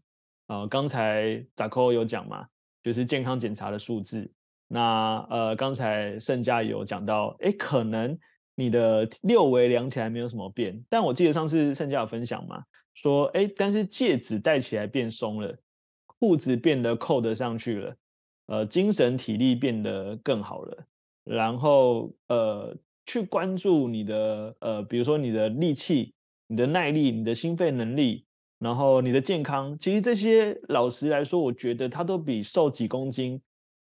啊，呃。刚才扎克有讲嘛，就是健康检查的数字。那呃，刚才盛佳有讲到，哎，可能你的六围量起来没有什么变，但我记得上次盛佳有分享嘛，说，哎，但是戒指戴起来变松了，裤子变得扣得上去了，呃，精神体力变得更好了，然后呃，去关注你的呃，比如说你的力气、你的耐力、你的心肺能力，然后你的健康，其实这些老实来说，我觉得它都比瘦几公斤。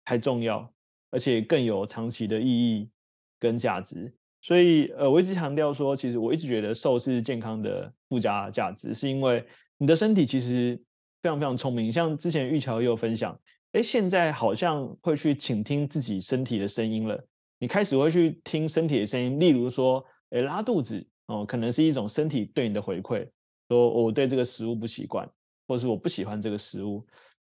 还重要，而且更有长期的意义跟价值。所以，呃，我一直强调说，其实我一直觉得瘦是健康的附加价值，是因为你的身体其实非常非常聪明。像之前玉桥也有分享，哎，现在好像会去倾听自己身体的声音了。你开始会去听身体的声音，例如说，哎，拉肚子哦，可能是一种身体对你的回馈，说我对这个食物不习惯，或是我不喜欢这个食物。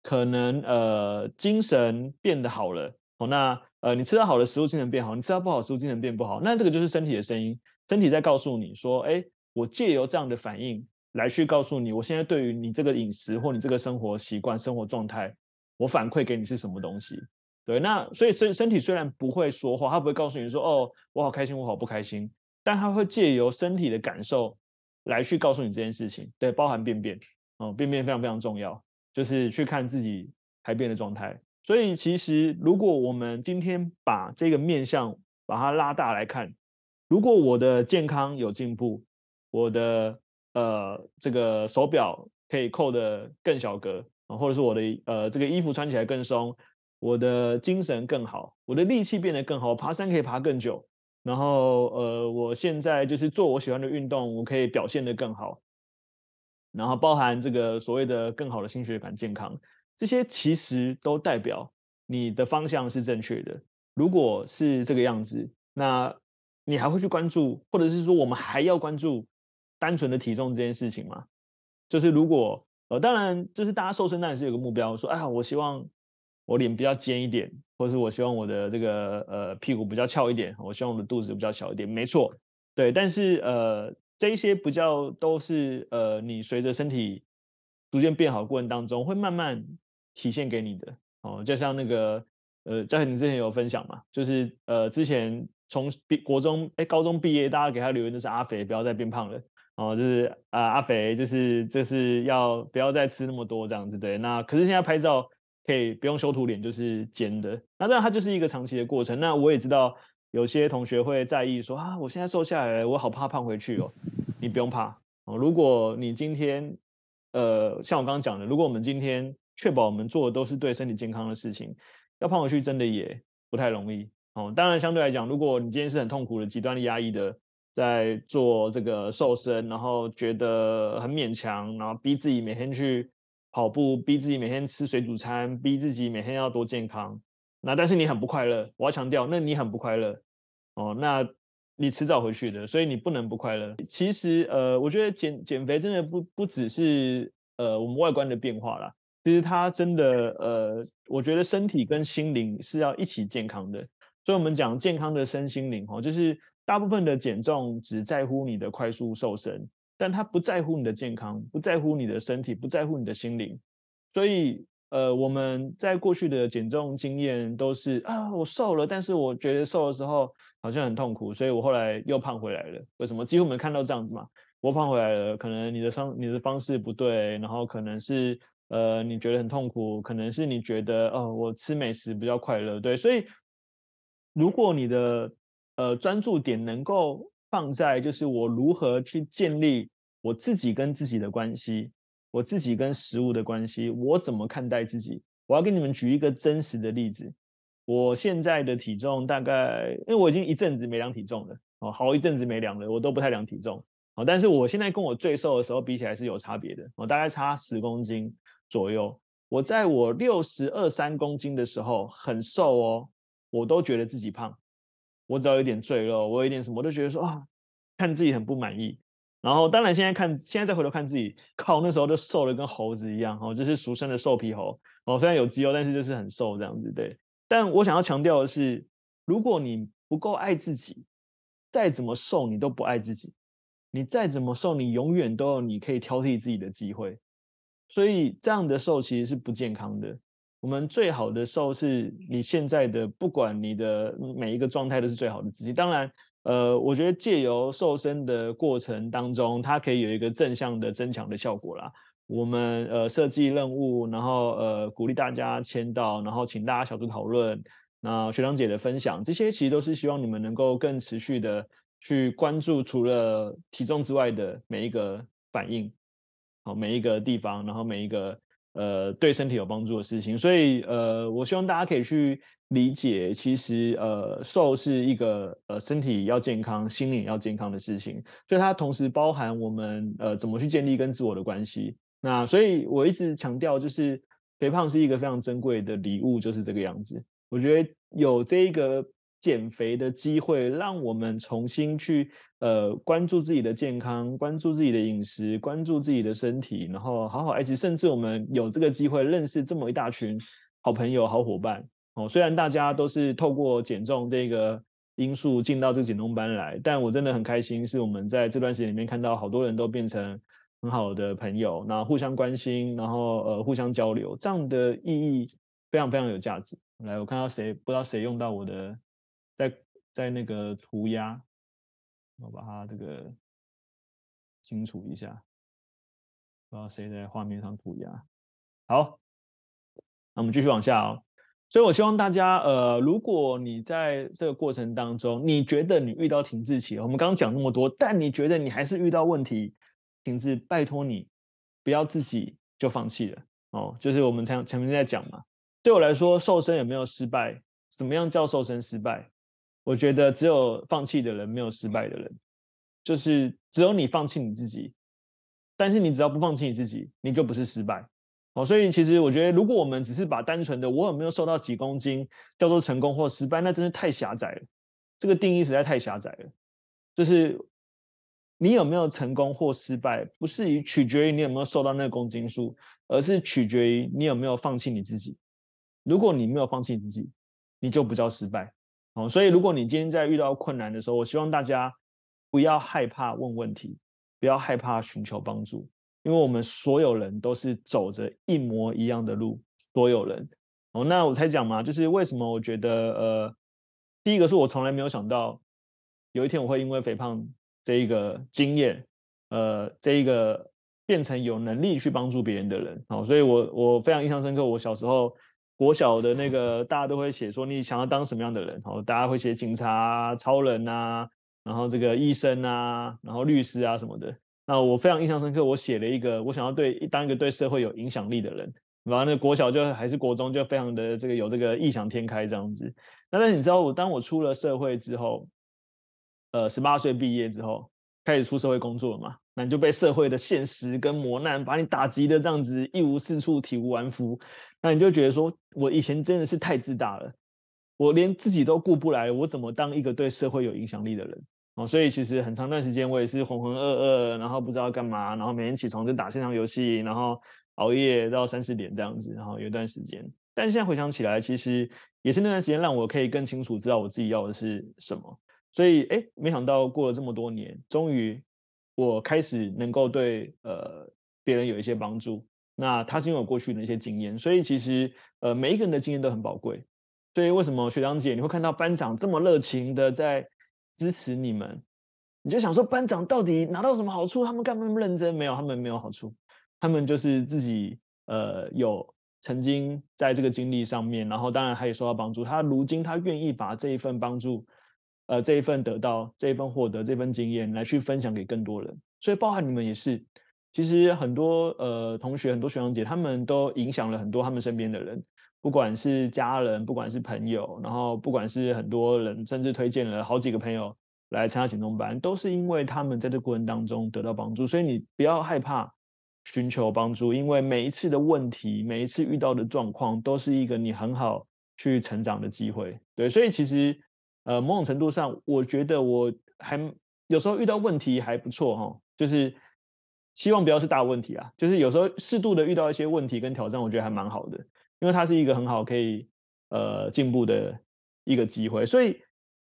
可能呃精神变得好了哦，那呃你吃到好的食物，精神变好；你吃到不好的食物，精神变不好。那这个就是身体的声音，身体在告诉你说，哎，我借由这样的反应来去告诉你，我现在对于你这个饮食或你这个生活习惯、生活状态，我反馈给你是什么东西？对，那所以身身体虽然不会说话，它不会告诉你说，哦，我好开心，我好不开心，但它会借由身体的感受来去告诉你这件事情。对，包含便便哦，便便非常非常重要。就是去看自己排便的状态，所以其实如果我们今天把这个面向把它拉大来看，如果我的健康有进步，我的呃这个手表可以扣得更小格，或者是我的呃这个衣服穿起来更松，我的精神更好，我的力气变得更好，爬山可以爬更久，然后呃我现在就是做我喜欢的运动，我可以表现得更好。然后包含这个所谓的更好的心血管健康，这些其实都代表你的方向是正确的。如果是这个样子，那你还会去关注，或者是说我们还要关注单纯的体重这件事情吗？就是如果呃，当然就是大家瘦身当然是有个目标，说哎呀，我希望我脸比较尖一点，或者是我希望我的这个呃屁股比较翘一点，我希望我的肚子比较小一点，没错，对，但是呃。这一些比较都是呃，你随着身体逐渐变好过程当中，会慢慢体现给你的哦。就像那个呃，嘉禾你之前有分享嘛，就是呃，之前从毕国中哎高中毕业，大家给他留言的是阿肥，不要再变胖了哦，就是啊阿肥，就是就是要不要再吃那么多这样子对。那可是现在拍照可以不用修图脸，就是尖的，那这样它就是一个长期的过程。那我也知道。有些同学会在意说啊，我现在瘦下来，我好怕胖回去哦。你不用怕哦。如果你今天，呃，像我刚刚讲的，如果我们今天确保我们做的都是对身体健康的事情，要胖回去真的也不太容易哦。当然，相对来讲，如果你今天是很痛苦的、极端的压抑的，在做这个瘦身，然后觉得很勉强，然后逼自己每天去跑步，逼自己每天吃水煮餐，逼自己每天要多健康，那但是你很不快乐。我要强调，那你很不快乐。哦，那你迟早回去的，所以你不能不快乐。其实，呃，我觉得减减肥真的不不只是呃我们外观的变化啦，其实它真的呃，我觉得身体跟心灵是要一起健康的。所以我们讲健康的身心灵哦，就是大部分的减重只在乎你的快速瘦身，但他不在乎你的健康，不在乎你的身体，不在乎你的心灵。所以，呃，我们在过去的减重经验都是啊，我瘦了，但是我觉得瘦的时候好像很痛苦，所以我后来又胖回来了。为什么？几乎我们看到这样子嘛，我胖回来了，可能你的方你的方式不对，然后可能是呃你觉得很痛苦，可能是你觉得哦我吃美食比较快乐，对。所以，如果你的呃专注点能够放在就是我如何去建立我自己跟自己的关系，我自己跟食物的关系，我怎么看待自己？我要给你们举一个真实的例子。我现在的体重大概，因为我已经一阵子没量体重了，哦，好一阵子没量了，我都不太量体重，哦，但是我现在跟我最瘦的时候比起来是有差别的，我大概差十公斤左右。我在我六十二三公斤的时候很瘦哦，我都觉得自己胖。我只要有点赘肉，我有一点什么，我都觉得说啊，看自己很不满意。然后当然现在看，现在再回头看自己，靠，那时候就瘦的跟猴子一样，哦，就是俗称的瘦皮猴。哦，虽然有肌肉，但是就是很瘦这样子，对。但我想要强调的是，如果你不够爱自己，再怎么瘦你都不爱自己，你再怎么瘦，你永远都有你可以挑剔自己的机会。所以这样的瘦其实是不健康的。我们最好的瘦是你现在的，不管你的每一个状态都是最好的自己。当然，呃，我觉得借由瘦身的过程当中，它可以有一个正向的增强的效果啦。我们呃设计任务，然后呃鼓励大家签到，然后请大家小组讨论，那学长姐的分享，这些其实都是希望你们能够更持续的去关注除了体重之外的每一个反应，好，每一个地方，然后每一个。呃，对身体有帮助的事情，所以呃，我希望大家可以去理解，其实呃，瘦是一个呃身体要健康、心灵要健康的事情，所以它同时包含我们呃怎么去建立跟自我的关系。那所以我一直强调，就是肥胖是一个非常珍贵的礼物，就是这个样子。我觉得有这一个。减肥的机会，让我们重新去呃关注自己的健康，关注自己的饮食，关注自己的身体，然后好好爱惜。甚至我们有这个机会认识这么一大群好朋友、好伙伴哦。虽然大家都是透过减重这个因素进到这个减重班来，但我真的很开心，是我们在这段时间里面看到好多人都变成很好的朋友，那互相关心，然后呃互相交流，这样的意义非常非常有价值。来，我看到谁不知道谁用到我的。在在那个涂鸦，我把它这个清除一下，不知道谁在画面上涂鸦。好，那我们继续往下哦。所以我希望大家，呃，如果你在这个过程当中，你觉得你遇到停滞期，我们刚刚讲那么多，但你觉得你还是遇到问题，停滞，拜托你不要自己就放弃了哦。就是我们前前面在讲嘛，对我来说，瘦身有没有失败？什么样叫瘦身失败？我觉得只有放弃的人，没有失败的人，就是只有你放弃你自己，但是你只要不放弃你自己，你就不是失败。哦，所以其实我觉得，如果我们只是把单纯的我有没有瘦到几公斤叫做成功或失败，那真是太狭窄了。这个定义实在太狭窄了。就是你有没有成功或失败，不是取决于你有没有瘦到那公斤数，而是取决于你有没有放弃你自己。如果你没有放弃自己，你就不叫失败。哦，所以如果你今天在遇到困难的时候，我希望大家不要害怕问问题，不要害怕寻求帮助，因为我们所有人都是走着一模一样的路，所有人。哦，那我才讲嘛，就是为什么我觉得，呃，第一个是我从来没有想到有一天我会因为肥胖这一个经验，呃，这一个变成有能力去帮助别人的人。哦，所以我我非常印象深刻，我小时候。国小的那个，大家都会写说你想要当什么样的人，哦，大家会写警察啊、超人啊，然后这个医生啊，然后律师啊什么的。那我非常印象深刻，我写了一个，我想要对当一个对社会有影响力的人。然后那国小就还是国中就非常的这个有这个异想天开这样子。那但是你知道我当我出了社会之后，呃，十八岁毕业之后开始出社会工作了嘛，那你就被社会的现实跟磨难把你打击的这样子一无是处、体无完肤。那你就觉得说，我以前真的是太自大了，我连自己都顾不来，我怎么当一个对社会有影响力的人？哦，所以其实很长段时间我也是浑浑噩噩，然后不知道干嘛，然后每天起床就打线上游戏，然后熬夜到三四点这样子，然后有一段时间。但现在回想起来，其实也是那段时间让我可以更清楚知道我自己要的是什么。所以，哎，没想到过了这么多年，终于我开始能够对呃别人有一些帮助。那他是因为我过去的一些经验，所以其实呃每一个人的经验都很宝贵。所以为什么学长姐你会看到班长这么热情的在支持你们？你就想说班长到底拿到什么好处？他们干嘛那么认真？没有，他们没有好处，他们就是自己呃有曾经在这个经历上面，然后当然他也受到帮助。他如今他愿意把这一份帮助，呃这一份得到，这一份获得，这份经验来去分享给更多人。所以包含你们也是。其实很多呃同学，很多学长姐，他们都影响了很多他们身边的人，不管是家人，不管是朋友，然后不管是很多人，甚至推荐了好几个朋友来参加减重班，都是因为他们在这过程当中得到帮助。所以你不要害怕寻求帮助，因为每一次的问题，每一次遇到的状况，都是一个你很好去成长的机会。对，所以其实呃某种程度上，我觉得我还有时候遇到问题还不错哈，就是。希望不要是大问题啊，就是有时候适度的遇到一些问题跟挑战，我觉得还蛮好的，因为它是一个很好可以呃进步的一个机会。所以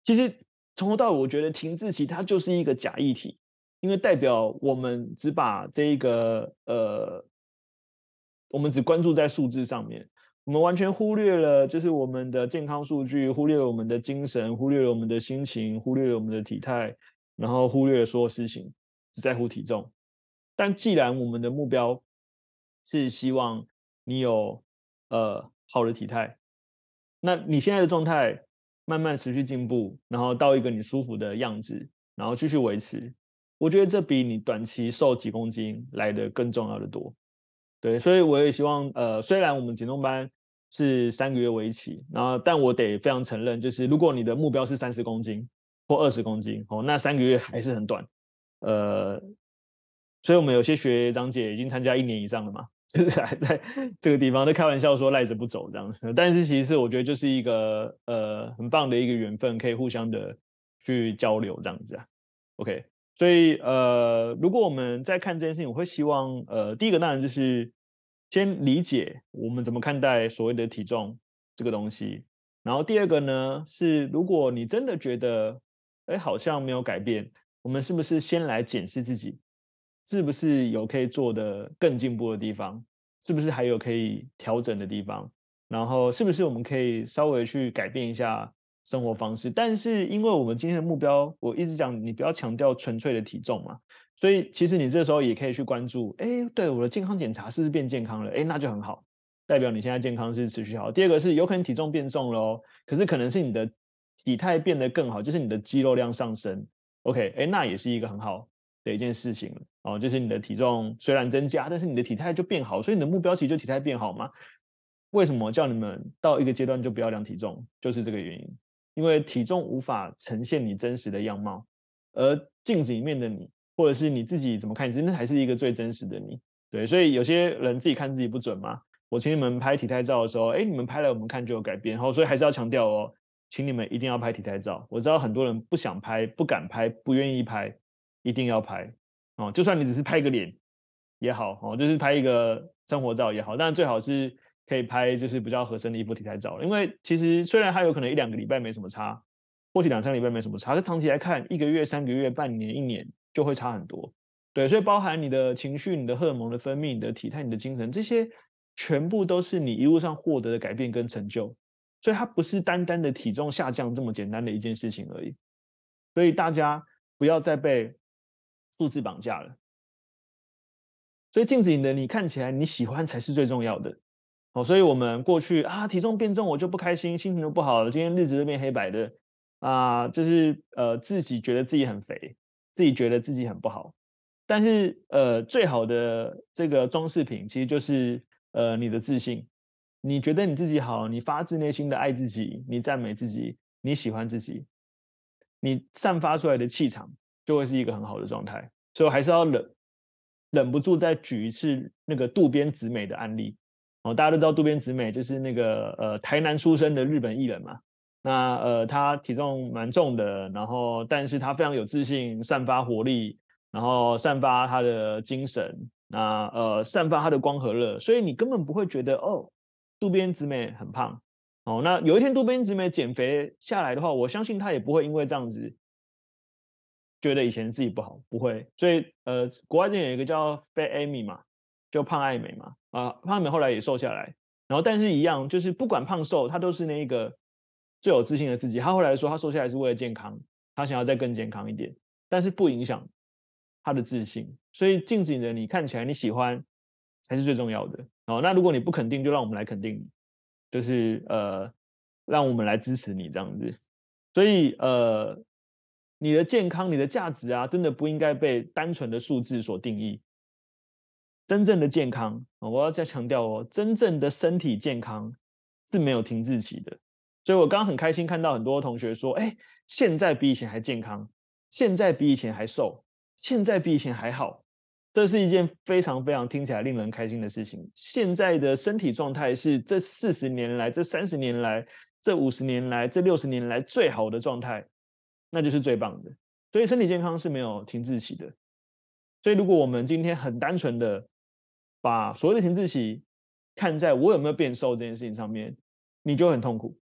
其实从头到尾，我觉得停滞期它就是一个假议题，因为代表我们只把这一个呃，我们只关注在数字上面，我们完全忽略了就是我们的健康数据，忽略了我们的精神，忽略了我们的心情，忽略了我们的体态，然后忽略了所有事情，只在乎体重。但既然我们的目标是希望你有呃好的体态，那你现在的状态慢慢持续进步，然后到一个你舒服的样子，然后继续维持，我觉得这比你短期瘦几公斤来得更重要的多。对，所以我也希望呃，虽然我们减重班是三个月为期，然后但我得非常承认，就是如果你的目标是三十公斤或二十公斤哦，那三个月还是很短，呃。所以，我们有些学长姐已经参加一年以上了嘛，就是还在这个地方在开玩笑说赖着不走这样。但是，其实我觉得就是一个呃很棒的一个缘分，可以互相的去交流这样子啊。OK，所以呃，如果我们在看这件事情，我会希望呃，第一个当然就是先理解我们怎么看待所谓的体重这个东西。然后第二个呢是，如果你真的觉得哎好像没有改变，我们是不是先来检视自己？是不是有可以做的更进步的地方？是不是还有可以调整的地方？然后是不是我们可以稍微去改变一下生活方式？但是因为我们今天的目标，我一直讲你不要强调纯粹的体重嘛，所以其实你这时候也可以去关注，哎，对，我的健康检查是不是变健康了？哎，那就很好，代表你现在健康是持续好。第二个是有可能体重变重了哦，可是可能是你的体态变得更好，就是你的肌肉量上升。OK，哎，那也是一个很好的一件事情。哦，就是你的体重虽然增加，但是你的体态就变好，所以你的目标其实就体态变好嘛。为什么叫你们到一个阶段就不要量体重？就是这个原因，因为体重无法呈现你真实的样貌，而镜子里面的你，或者是你自己怎么看你，真的还是一个最真实的你。对，所以有些人自己看自己不准嘛。我请你们拍体态照的时候，哎，你们拍了我们看就有改变。然后所以还是要强调哦，请你们一定要拍体态照。我知道很多人不想拍、不敢拍、不愿意拍，一定要拍。哦，就算你只是拍个脸也好，哦，就是拍一个生活照也好，但最好是可以拍就是比较合身的衣服体态照，因为其实虽然它有可能一两个礼拜没什么差，或许两三个礼拜没什么差，可长期来看，一个月、三个月、半年、一年就会差很多。对，所以包含你的情绪、你的荷尔蒙的分泌、你的体态、你的精神，这些全部都是你一路上获得的改变跟成就，所以它不是单单的体重下降这么简单的一件事情而已。所以大家不要再被。数字绑架了，所以镜子里的你看起来你喜欢才是最重要的哦。所以我们过去啊，体重变重我就不开心，心情都不好了，今天日子都变黑白的啊，就是呃自己觉得自己很肥，自己觉得自己很不好。但是呃，最好的这个装饰品其实就是呃你的自信，你觉得你自己好，你发自内心的爱自己，你赞美自己，你喜欢自己，你散发出来的气场。就会是一个很好的状态，所以我还是要忍忍不住再举一次那个渡边直美的案例哦。大家都知道渡边直美就是那个呃台南出生的日本艺人嘛，那呃他体重蛮重的，然后但是他非常有自信，散发活力，然后散发他的精神，那呃散发他的光和热，所以你根本不会觉得哦渡边直美很胖哦。那有一天渡边直美减肥下来的话，我相信他也不会因为这样子。觉得以前自己不好，不会。所以呃，国外这边有一个叫 Fat Amy 嘛，就胖爱美嘛，啊，胖爱美后来也瘦下来，然后但是一样，就是不管胖瘦，她都是那一个最有自信的自己。她后来说，她瘦下来是为了健康，她想要再更健康一点，但是不影响她的自信。所以镜子里的你看起来你喜欢才是最重要的。哦，那如果你不肯定，就让我们来肯定你，就是呃，让我们来支持你这样子。所以呃。你的健康、你的价值啊，真的不应该被单纯的数字所定义。真正的健康，我要再强调哦，真正的身体健康是没有停滞期的。所以我刚刚很开心看到很多同学说：“哎，现在比以前还健康，现在比以前还瘦，现在比以前还好。”这是一件非常非常听起来令人开心的事情。现在的身体状态是这四十年来、这三十年来、这五十年来、这六十年来最好的状态。那就是最棒的，所以身体健康是没有停滞期的。所以如果我们今天很单纯的把所谓的停滞期看在我有没有变瘦这件事情上面，你就很痛苦。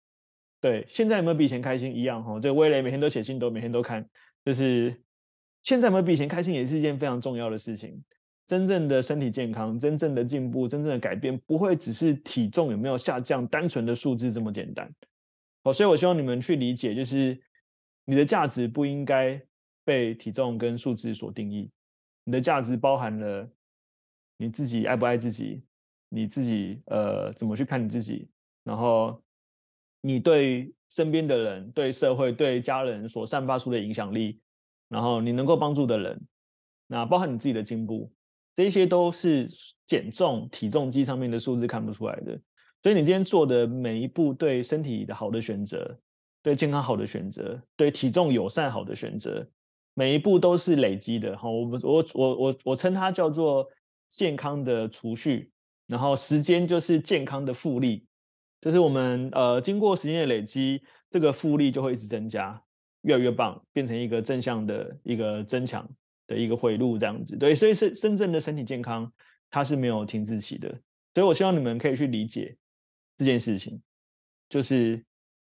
对，现在有没有比以前开心一样？哈，这个威廉每天都写信，都每天都看，就是现在有没有比以前开心，也是一件非常重要的事情。真正的身体健康，真正的进步，真正的改变，不会只是体重有没有下降，单纯的数字这么简单。好，所以我希望你们去理解，就是。你的价值不应该被体重跟数字所定义，你的价值包含了你自己爱不爱自己，你自己呃怎么去看你自己，然后你对身边的人、对社会、对家人所散发出的影响力，然后你能够帮助的人，那包含你自己的进步，这些都是减重体重机上面的数字看不出来的，所以你今天做的每一步对身体的好的选择。对健康好的选择，对体重友善好的选择，每一步都是累积的。哈，我我我我我称它叫做健康的储蓄，然后时间就是健康的复利，就是我们呃经过时间的累积，这个复利就会一直增加，越来越棒，变成一个正向的一个增强的一个回路这样子。对，所以是真正的身体健康，它是没有停滞期的。所以我希望你们可以去理解这件事情，就是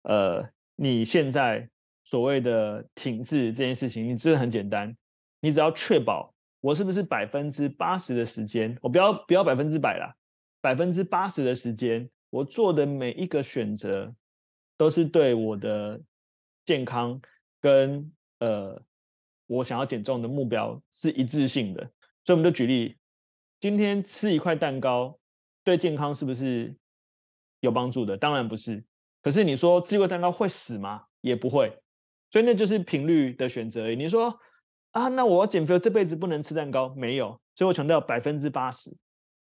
呃。你现在所谓的停滞这件事情，你真的很简单，你只要确保我是不是百分之八十的时间，我不要不要百分之百啦，百分之八十的时间，我做的每一个选择都是对我的健康跟呃我想要减重的目标是一致性的。所以我们就举例，今天吃一块蛋糕对健康是不是有帮助的？当然不是。可是你说吃一个蛋糕会死吗？也不会，所以那就是频率的选择而已。你说啊，那我要减肥，这辈子不能吃蛋糕？没有，所以我强调百分之八十，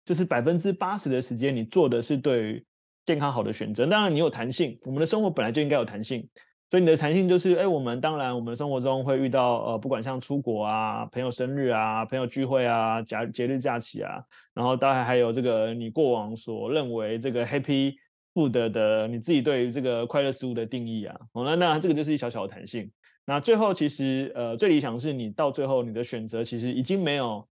就是百分之八十的时间你做的是对于健康好的选择。当然你有弹性，我们的生活本来就应该有弹性，所以你的弹性就是，哎，我们当然我们生活中会遇到呃，不管像出国啊、朋友生日啊、朋友聚会啊、假节日假期啊，然后当然还有这个你过往所认为这个 happy。负责的你自己对于这个快乐食物的定义啊，哦，那那这个就是一小小的弹性。那最后其实呃最理想是你到最后你的选择其实已经没有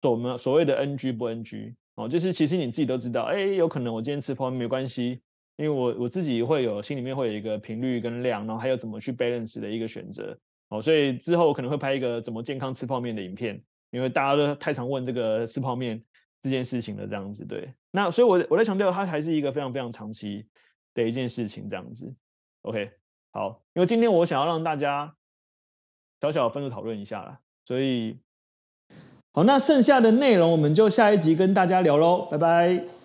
所们所谓的 NG 不 NG 哦，就是其实你自己都知道，哎，有可能我今天吃泡面没关系，因为我我自己会有心里面会有一个频率跟量，然后还有怎么去 balance 的一个选择哦，所以之后可能会拍一个怎么健康吃泡面的影片，因为大家都太常问这个吃泡面。这件事情的这样子，对，那所以我，我在强调，它还是一个非常非常长期的一件事情，这样子，OK，好，因为今天我想要让大家小小分组讨论一下啦，所以，好，那剩下的内容我们就下一集跟大家聊喽，拜拜。